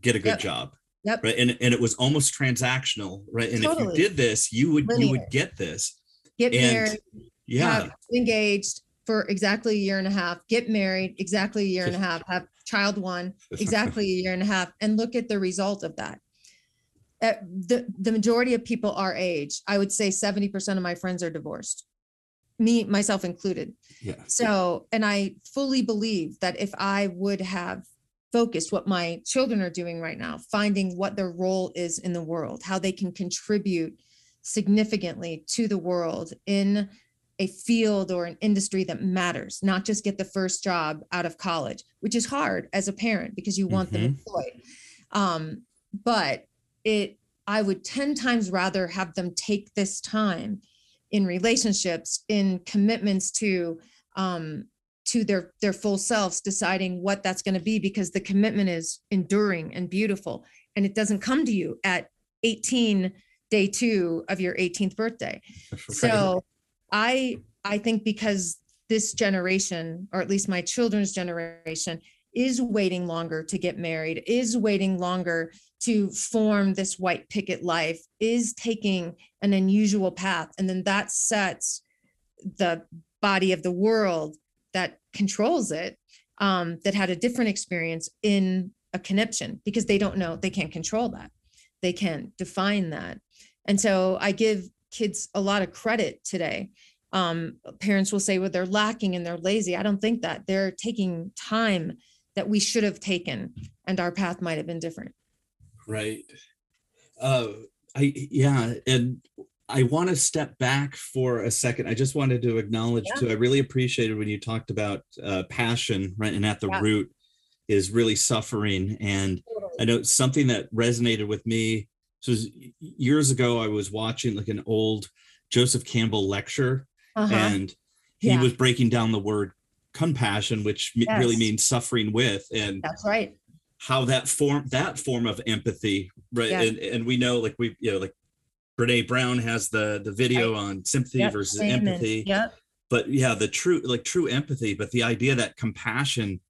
get a good yep. job. Yep. Right. And, and it was almost transactional, right? And totally. if you did this, you would Linear. you would get this get and, married, yeah, engaged for exactly a year and a half, get married exactly a year and a half, have child one *laughs* exactly a year and a half, and look at the result of that. Uh, the the majority of people our age, I would say 70% of my friends are divorced. Me, myself included. Yeah. So, and I fully believe that if I would have focused what my children are doing right now, finding what their role is in the world, how they can contribute significantly to the world in a field or an industry that matters, not just get the first job out of college, which is hard as a parent because you want mm-hmm. them employed. Um, but it, I would 10 times rather have them take this time in relationships, in commitments to, um, to their their full selves deciding what that's going to be because the commitment is enduring and beautiful and it doesn't come to you at 18 day two of your 18th birthday. Right. So I I think because this generation, or at least my children's generation, is waiting longer to get married, is waiting longer to form this white picket life, is taking an unusual path. And then that sets the body of the world that controls it, um, that had a different experience in a conniption because they don't know, they can't control that. They can't define that. And so I give kids a lot of credit today. Um, parents will say, well, they're lacking and they're lazy. I don't think that they're taking time that we should have taken, and our path might have been different. Right. Uh, I yeah, and I want to step back for a second. I just wanted to acknowledge yeah. too. I really appreciated when you talked about uh, passion, right, and at the yeah. root is really suffering. And totally. I know something that resonated with me so years ago, I was watching like an old Joseph Campbell lecture, uh-huh. and he yeah. was breaking down the word compassion, which yes. really means suffering with, and that's right. How that form that form of empathy, right? Yeah. And and we know, like we you know, like Brene Brown has the the video right. on sympathy yep. versus Amen. empathy. Yep. But yeah, the true like true empathy, but the idea that compassion,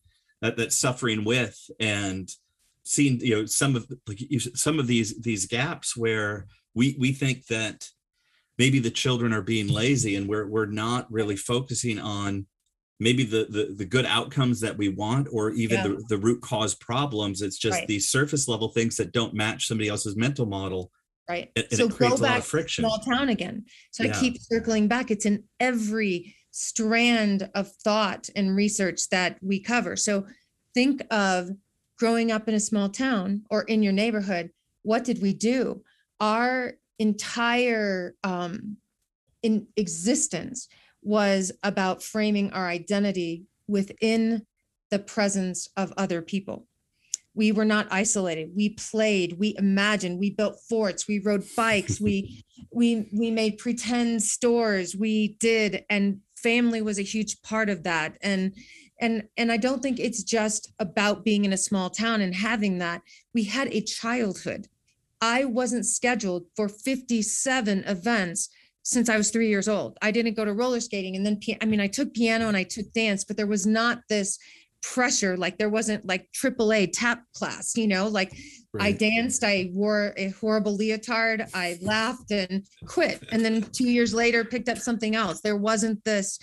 that that suffering with, and seeing you know some of like some of these these gaps where we we think that maybe the children are being lazy and we're we're not really focusing on maybe the the, the good outcomes that we want or even yeah. the, the root cause problems it's just right. these surface level things that don't match somebody else's mental model right and, and so go back friction small town again so yeah. i keep circling back it's in every strand of thought and research that we cover so think of growing up in a small town or in your neighborhood, what did we do? Our entire um, in existence was about framing our identity within the presence of other people. we were not isolated. We played. We imagined. We built forts. We rode bikes. We *laughs* we we made pretend stores. We did. And family was a huge part of that. And and and i don't think it's just about being in a small town and having that. We had a childhood. I wasn't scheduled for 57 events since i was 3 years old. I didn't go to roller skating and then i mean i took piano and i took dance but there was not this pressure like there wasn't like AAA tap class you know like right. I danced I wore a horrible leotard I laughed and quit and then 2 years later picked up something else. There wasn't this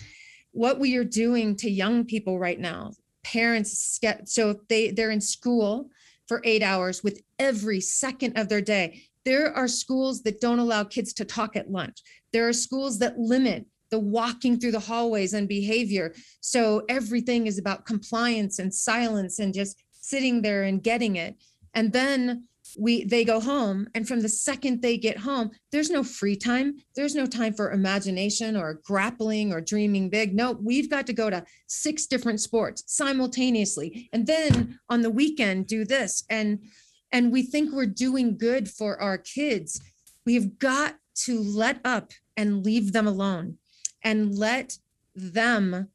what we are doing to young people right now parents get so if they they're in school for 8 hours with every second of their day there are schools that don't allow kids to talk at lunch there are schools that limit the walking through the hallways and behavior. So everything is about compliance and silence and just sitting there and getting it. And then we they go home and from the second they get home there's no free time. There's no time for imagination or grappling or dreaming big. No we've got to go to six different sports simultaneously. And then on the weekend do this. And and we think we're doing good for our kids. We've got to let up and leave them alone and let them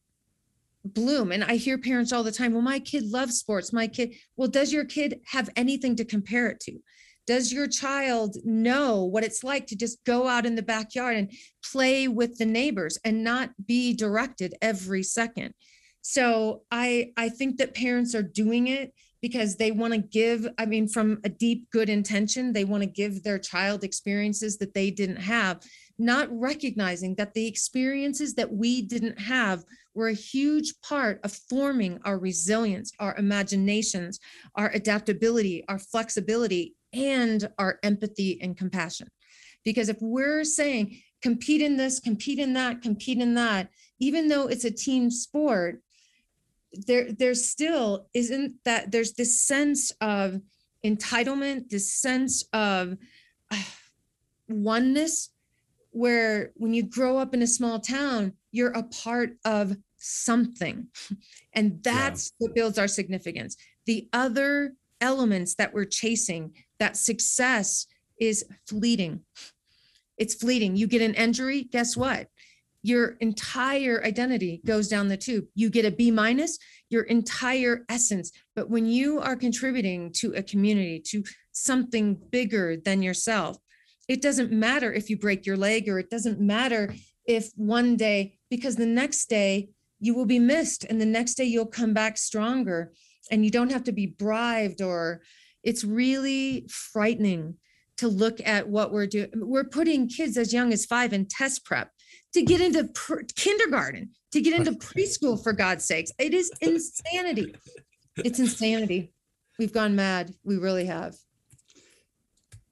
bloom. And I hear parents all the time, well, my kid loves sports. My kid, well, does your kid have anything to compare it to? Does your child know what it's like to just go out in the backyard and play with the neighbors and not be directed every second? So I I think that parents are doing it because they want to give i mean from a deep good intention they want to give their child experiences that they didn't have not recognizing that the experiences that we didn't have were a huge part of forming our resilience, our imaginations, our adaptability, our flexibility, and our empathy and compassion. Because if we're saying compete in this, compete in that, compete in that, even though it's a team sport, there there still isn't that there's this sense of entitlement, this sense of uh, *sighs* oneness where when you grow up in a small town, you're a part of something. *laughs* And that's yeah. what builds our significance. The other elements that we're chasing, that success is fleeting. It's fleeting. You get an injury, guess what? Your entire identity goes down the tube. You get a B minus, your entire essence. But when you are contributing to a community, to something bigger than yourself, it doesn't matter if you break your leg or it doesn't matter if one day because the next day you will be missed and the next day you'll come back stronger and you don't have to be bribed or it's really frightening to look at what we're doing we're putting kids as young as 5 in test prep to get into pr- kindergarten to get into preschool for god's sakes it is *laughs* insanity it's insanity we've gone mad we really have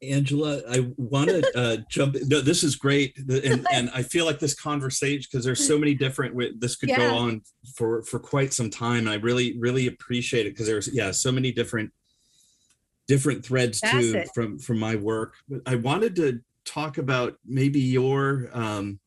Angela, I want to *laughs* uh, jump. No, this is great, and *laughs* and I feel like this conversation because there's so many different. This could yeah. go on for for quite some time, and I really really appreciate it because there's yeah so many different different threads too from from my work. But I wanted to talk about maybe your um,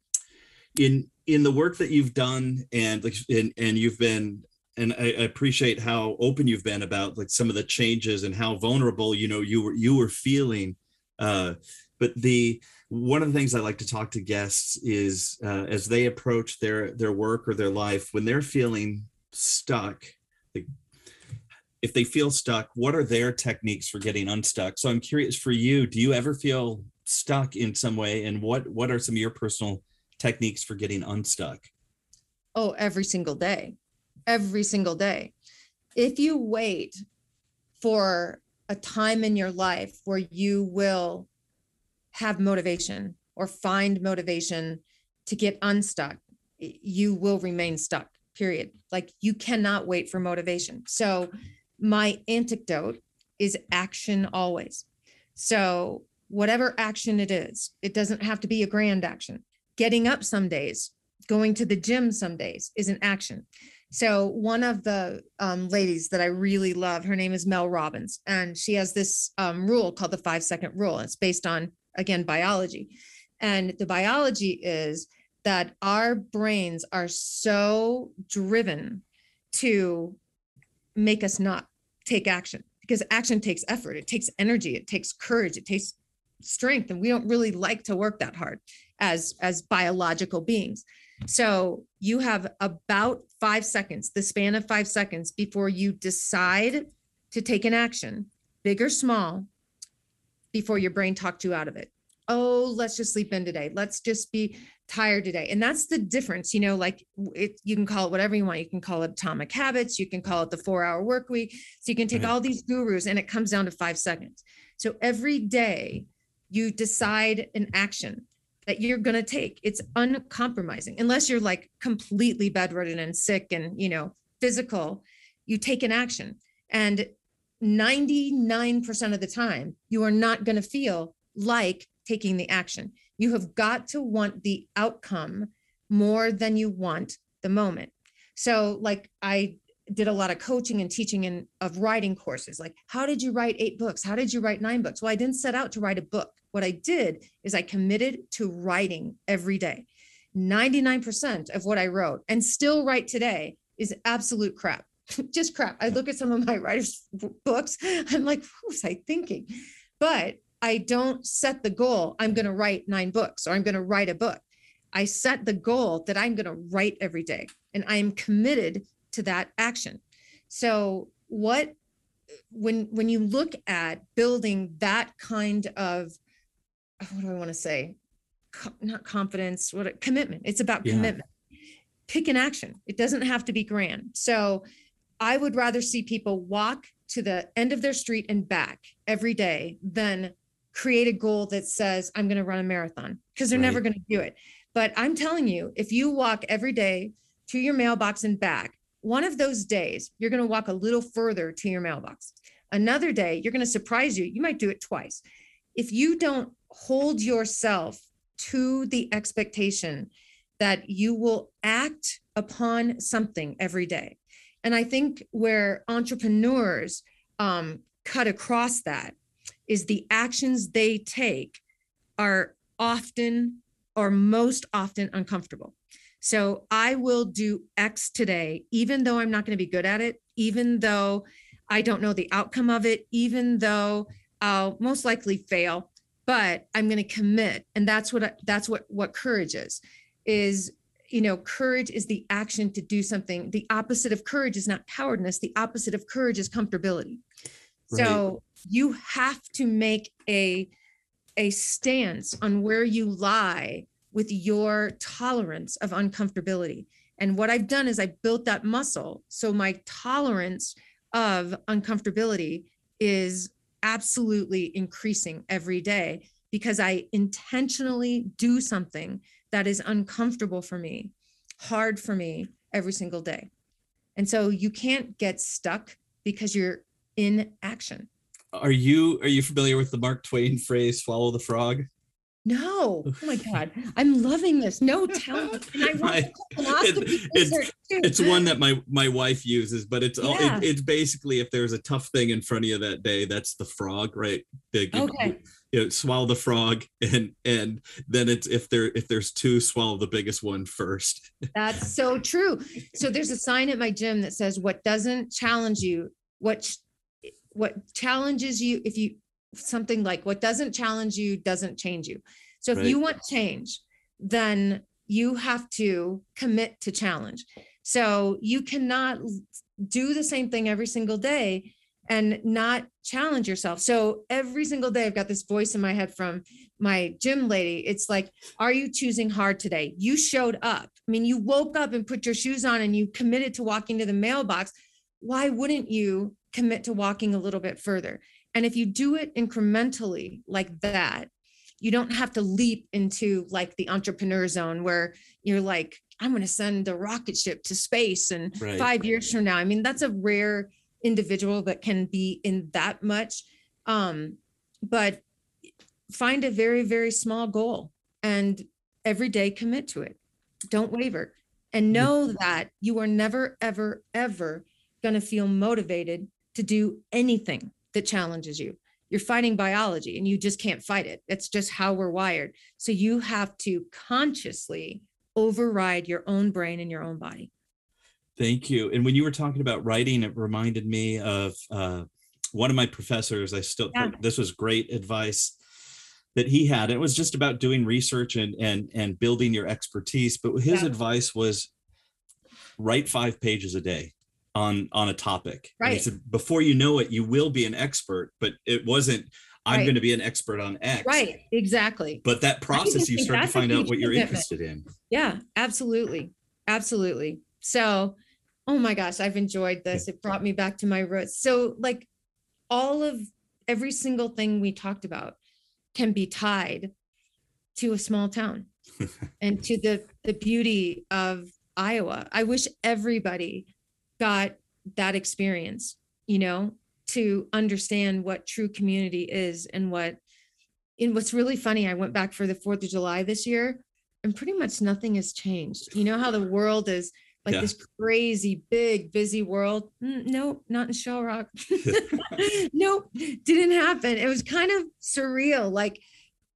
in in the work that you've done and like and and you've been and I, I, appreciate how open you've been about like some of the changes and how vulnerable you know you were you were feeling uh, but the one of the things I like to talk to guests is uh, as they approach their their work or their life when they're feeling stuck. Like, if they feel stuck, what are their techniques for getting unstuck? So I'm curious for you, do you ever feel stuck in some way and what what are some of your personal techniques for getting unstuck? Oh, every single day. Every single day. If you wait for a time in your life where you will have motivation or find motivation to get unstuck, you will remain stuck, period. Like you cannot wait for motivation. So, my antidote is action always. So, whatever action it is, it doesn't have to be a grand action. Getting up some days, going to the gym some days is an action. So one of the um, ladies that I really love, her name is Mel Robbins, and she has this um, rule called the five second rule. It's based on again biology, and the biology is that our brains are so driven to make us not take action. because action takes effort, it takes energy, it takes courage, it takes strength and we don't really like to work that hard as as biological beings. So you have about 5 seconds the span of 5 seconds before you decide to take an action big or small before your brain talked you out of it. Oh let's just sleep in today. Let's just be tired today. And that's the difference you know like it you can call it whatever you want. You can call it atomic habits. You can call it the 4 hour work week. So you can take right. all these gurus and it comes down to 5 seconds. So every day you decide an action that you're going to take. It's uncompromising, unless you're like completely bedridden and sick and, you know, physical, you take an action. And 99% of the time, you are not going to feel like taking the action. You have got to want the outcome more than you want the moment. So, like, I did a lot of coaching and teaching and of writing courses like how did you write eight books how did you write nine books well i didn't set out to write a book what i did is i committed to writing every day. 99% of what i wrote and still write today is absolute crap. *laughs* Just crap. I look at some of my writers books i'm like what was i thinking. But i don't set the goal i'm going to write nine books or i'm going to write a book. I set the goal that i'm going to write every day and i am committed to that action. So what when when you look at building that kind of what do I want to say? Co- not confidence, what a, commitment. It's about yeah. commitment. Pick an action. It doesn't have to be grand. So I would rather see people walk to the end of their street and back every day than create a goal that says I'm going to run a marathon because they're right. never going to do it. But I'm telling you, if you walk every day to your mailbox and back, one of those days, you're going to walk a little further to your mailbox. Another day, you're going to surprise you. You might do it twice. If you don't hold yourself to the expectation that you will act upon something every day. And I think where entrepreneurs um, cut across that is the actions they take are often or most often uncomfortable. So I will do X today, even though I'm not going to be good at it, even though I don't know the outcome of it, even though I'll most likely fail, but I'm going to commit. And that's what that's what what courage is. Is you know, courage is the action to do something. The opposite of courage is not cowardness. The opposite of courage is comfortability. Right. So you have to make a a stance on where you lie with your tolerance of uncomfortability. And what I've done is I built that muscle. So my tolerance of uncomfortability is absolutely increasing every day because I intentionally do something that is uncomfortable for me, hard for me every single day. And so you can't get stuck because you're in action. Are you are you familiar with the Mark Twain phrase follow the frog? No. Oh my God. I'm loving this. No, tell me. And I *laughs* want *laughs* it, it's, it's one that my my wife uses, but it's all it, it's basically if there's a tough thing in front of you that day, that's the frog, right? Big okay. You know, swallow the frog *laughs* and and then it's if there if there's two, swallow the biggest one first. That's so true. So there's a sign at my gym that says what doesn't challenge you, what what challenges you if you something like what doesn't challenge you doesn't change you. So if right. you want change, then you have to commit to challenge. So you cannot do the same thing every single day and not challenge yourself. So every single day, I've got this voice in my head from my gym lady. It's like, are you choosing hard today? You showed up. I mean, you woke up and put your shoes on and you committed to walking to the mailbox. Why wouldn't you commit to walking a little bit further? And if you do it incrementally like that, you don't have to leap into like the entrepreneur zone where you're like, I'm going to send a rocket ship to space and right. five years from now. I mean, that's a rare individual that can be in that much. Um, but find a very, very small goal and every day commit to it. Don't waver and know that you are never, ever, ever going to feel motivated to do anything that challenges you. You're fighting biology and you just can't fight it. It's just how we're wired. So you have to consciously override your own brain and your own body. Thank you. And when you were talking about writing, it reminded me of uh, one of my professors, I still Yeah. this was great advice that he had. It was just about doing research and and and building your expertise. But his Yeah. advice was write five pages a day on on a topic. And he Right. said before you know it, you will be an expert. But it wasn't. I'm Right. going to be an expert on X. Right. Exactly. But that process, you start to find out what you're commitment. interested in. Yeah, absolutely. Absolutely. So, oh my gosh, I've enjoyed this. It brought me back to my roots. So, like all of every single thing we talked about can be tied to a small town *laughs* and to the the beauty of Iowa. I wish everybody got that experience, you know, to understand what true community is and what and what's really funny, I went back for the 4th of July this year and pretty much nothing has changed. You know how the world is like Yeah. this crazy, big, busy world? Mm, nope, not in Shell Rock. *laughs* nope, didn't happen. It was kind of surreal, like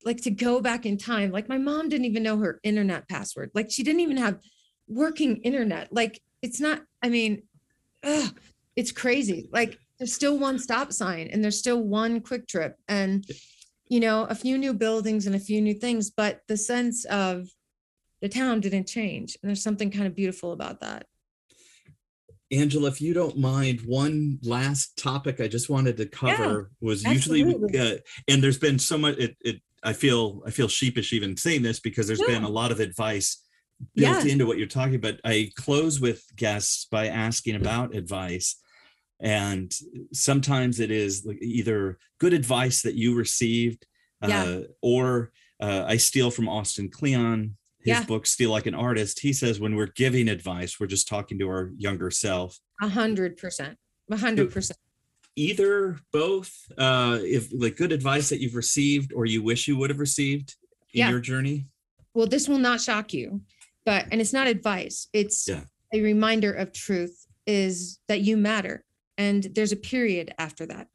like to go back in time. Like my mom didn't even know her internet password. Like she didn't even have working internet. Like it's not. I mean, ugh, it's crazy. Like there's still one stop sign and there's still one quick trip and you know a few new buildings and a few new things, but the sense of the town didn't change. And there's something kind of beautiful about that. Angela, if you don't mind, one last topic I just wanted to cover was usually, uh, and there's been so much. It, it, I feel, I feel sheepish even saying this because there's been a lot of advice built Yeah. into what you're talking. But I close with guests by asking about advice, and sometimes it is either good advice that you received, Yeah. uh, or uh, I steal from Austin Kleon. His Yeah. book, Steal Like an Artist. He says when we're giving advice, we're just talking to our younger self A hundred percent. A hundred percent. either both uh if like good advice that you've received or you wish you would have received in your journey Well, this will not shock you, but and it's not advice. It's Yeah. a reminder of truth is that you matter. And there's a period after that.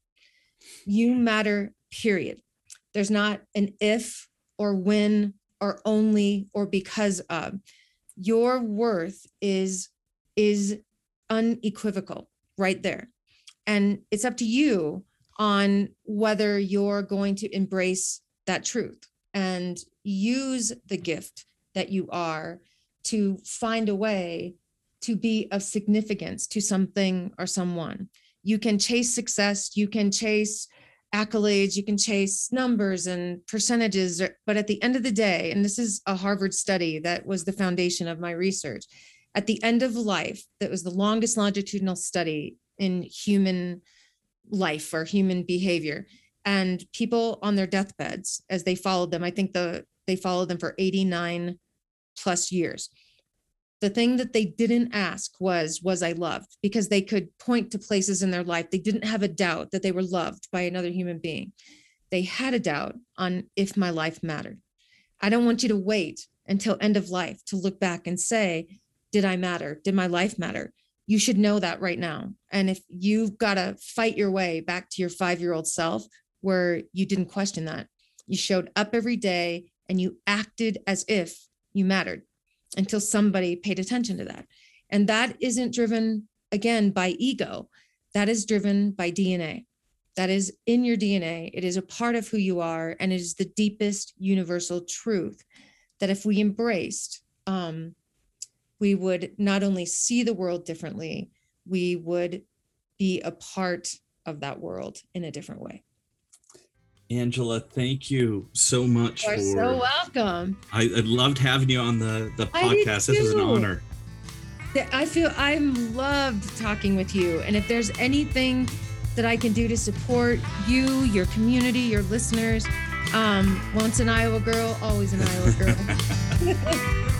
You matter, period. There's not an if or when or only or because of. Your worth is is unequivocal right there. And it's up to you on whether you're going to embrace that truth and use the gift that you are to find a way to be of significance to something or someone. You can chase success, you can chase accolades, you can chase numbers and percentages, but at the end of the day, and this is a Harvard study that was the foundation of my research, at the end of life, that was the longest longitudinal study in human life or human behavior. And people on their deathbeds, as they followed them, I think the they followed them for 89 plus years. The thing that they didn't ask was, was I loved? Because they could point to places in their life. They didn't have a doubt that they were loved by another human being. They had a doubt on if my life mattered. I don't want you to wait until end of life to look back and say, did I matter? Did my life matter? You should know that right now. And if you've got to fight your way back to your five year old self where you didn't question that, you showed up every day and you acted as if you mattered until somebody paid attention to that. And that isn't driven again by ego, that is driven by DNA. That is in your DNA. It is a part of who you are, and it is the deepest universal truth that if we embraced, um, we would not only see the world differently, we would be a part of that world in a different way. Angela thank you so much You are for so welcome. I, I loved having you on the the podcast this was an honor I feel I'm loved talking with you. And if there's anything that I can do to support you, your community, your listeners, um, once an Iowa girl, always an Iowa girl. *laughs*